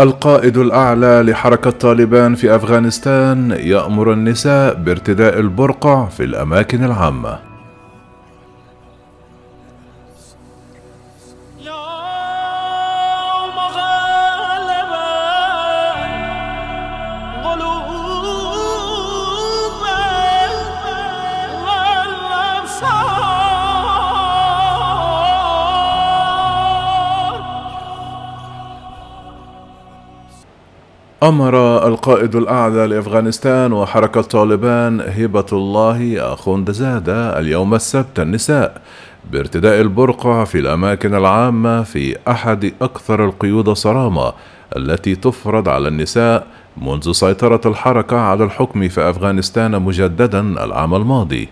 القائد الأعلى لحركة طالبان في أفغانستان يأمر النساء بارتداء البرقع في الأماكن العامة. أمر القائد الأعلى لأفغانستان وحركة طالبان هبة الله أخوندزادة اليوم السبت النساء بارتداء البرقع في الأماكن العامة في أحد أكثر القيود صرامة التي تفرض على النساء منذ سيطرة الحركة على الحكم في أفغانستان مجددا العام الماضي.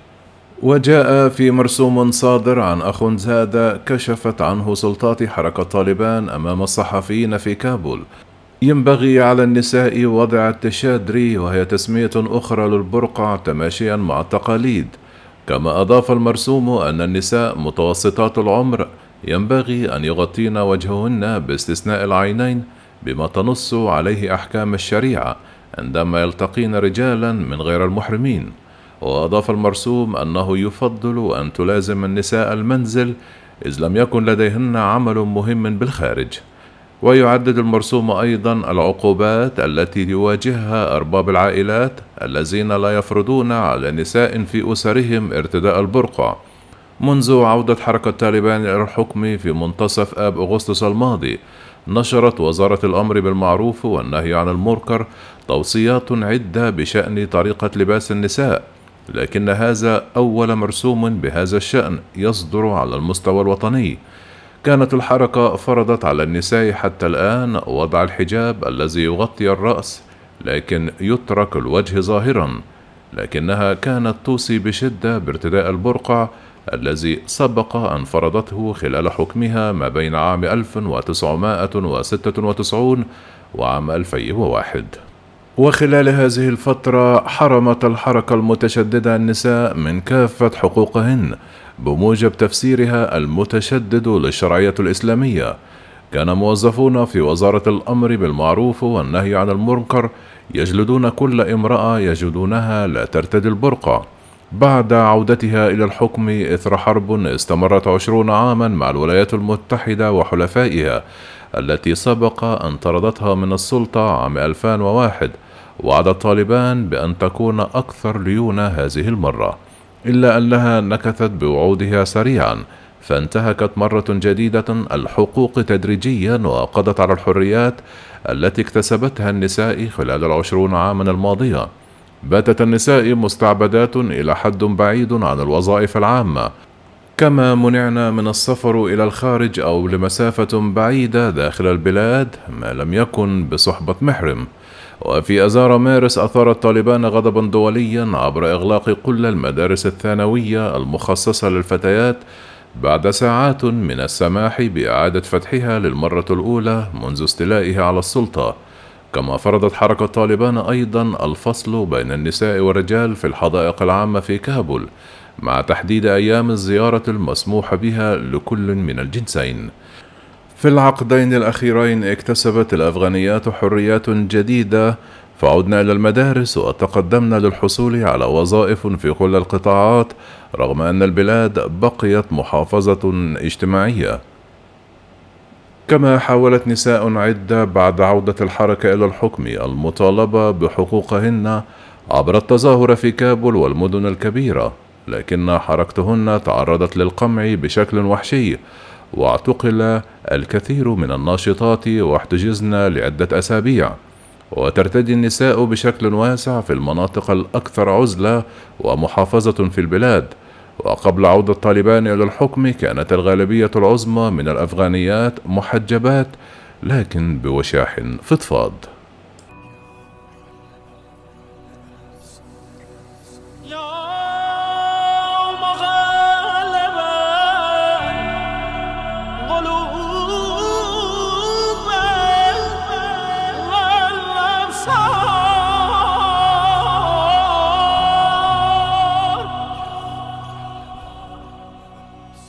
وجاء في مرسوم صادر عن أخوندزادة كشفت عنه سلطات حركة طالبان أمام الصحفيين في كابول ينبغي على النساء وضع التشادري وهي تسمية أخرى للبرقع تماشيا مع التقاليد. كما أضاف المرسوم أن النساء متوسطات العمر ينبغي أن يغطين وجههن باستثناء العينين بما تنص عليه أحكام الشريعة عندما يلتقين رجالا من غير المحرمين. وأضاف المرسوم أنه يفضل أن تلازم النساء المنزل إذ لم يكن لديهن عمل مهم بالخارج. ويعدد المرسوم أيضا العقوبات التي يواجهها أرباب العائلات الذين لا يفرضون على نساء في أسرهم ارتداء البرقع منذ عودة حركة طالبان إلى الحكم في منتصف آب أغسطس الماضي. نشرت وزارة الأمر بالمعروف والنهي عن المنكر توصيات عدة بشأن طريقة لباس النساء لكن هذا أول مرسوم بهذا الشأن يصدر على المستوى الوطني. كانت الحركة فرضت على النساء حتى الآن وضع الحجاب الذي يغطي الرأس لكن يترك الوجه ظاهرا لكنها كانت توصي بشدة بارتداء البرقع الذي سبق أن فرضته خلال حكمها ما بين عام 1996 وعام 2001 وخلال هذه الفترة حرمت الحركة المتشددة النساء من كافة حقوقهن بموجب تفسيرها المتشدد للشرعية الإسلامية كان موظفون في وزارة الأمر بالمعروف والنهي عن المنكر يجلدون كل امرأة يجدونها لا ترتدي البرقع بعد عودتها إلى الحكم إثر حرب استمرت عشرون عاما مع الولايات المتحدة وحلفائها التي سبق أن طردتها من السلطة عام 2001 وعد طالبان بأن تكون أكثر ليونة هذه المرة. إلا أنها نكثت بوعودها سريعا فانتهكت مرة جديدة الحقوق تدريجيا وقضت على الحريات التي اكتسبتها النساء خلال العشرون عاما الماضية. باتت النساء مستعبدات إلى حد بعيد عن الوظائف العامة. كما منعنا من السفر إلى الخارج أو لمسافة بعيدة داخل البلاد ما لم يكن بصحبة محرم. وفي أزار مارس أثار الطالبان غضبا دوليا عبر إغلاق كل المدارس الثانوية المخصصة للفتيات بعد ساعات من السماح بإعادة فتحها للمرة الأولى منذ استيلائها على السلطة. كما فرضت حركة طالبان أيضا الفصل بين النساء والرجال في الحدائق العامة في كابول مع تحديد أيام الزيارة المسموح بها لكل من الجنسين. في العقدين الأخيرين اكتسبت الأفغانيات حريات جديدة فعدنا إلى المدارس وتقدمنا للحصول على وظائف في كل القطاعات رغم أن البلاد بقيت محافظة اجتماعية. كما حاولت نساء عدة بعد عودة الحركة إلى الحكم المطالبة بحقوقهن عبر التظاهر في كابول والمدن الكبيرة لكن حركتهن تعرضت للقمع بشكل وحشي واعتقل الكثير من الناشطات واحتجزن لعدة أسابيع. وترتدي النساء بشكل واسع في المناطق الأكثر عزلة ومحافظة في البلاد. وقبل عودة طالبان إلى الحكم كانت الغالبية العظمى من الأفغانيات محجبات لكن بوشاح فضفاض.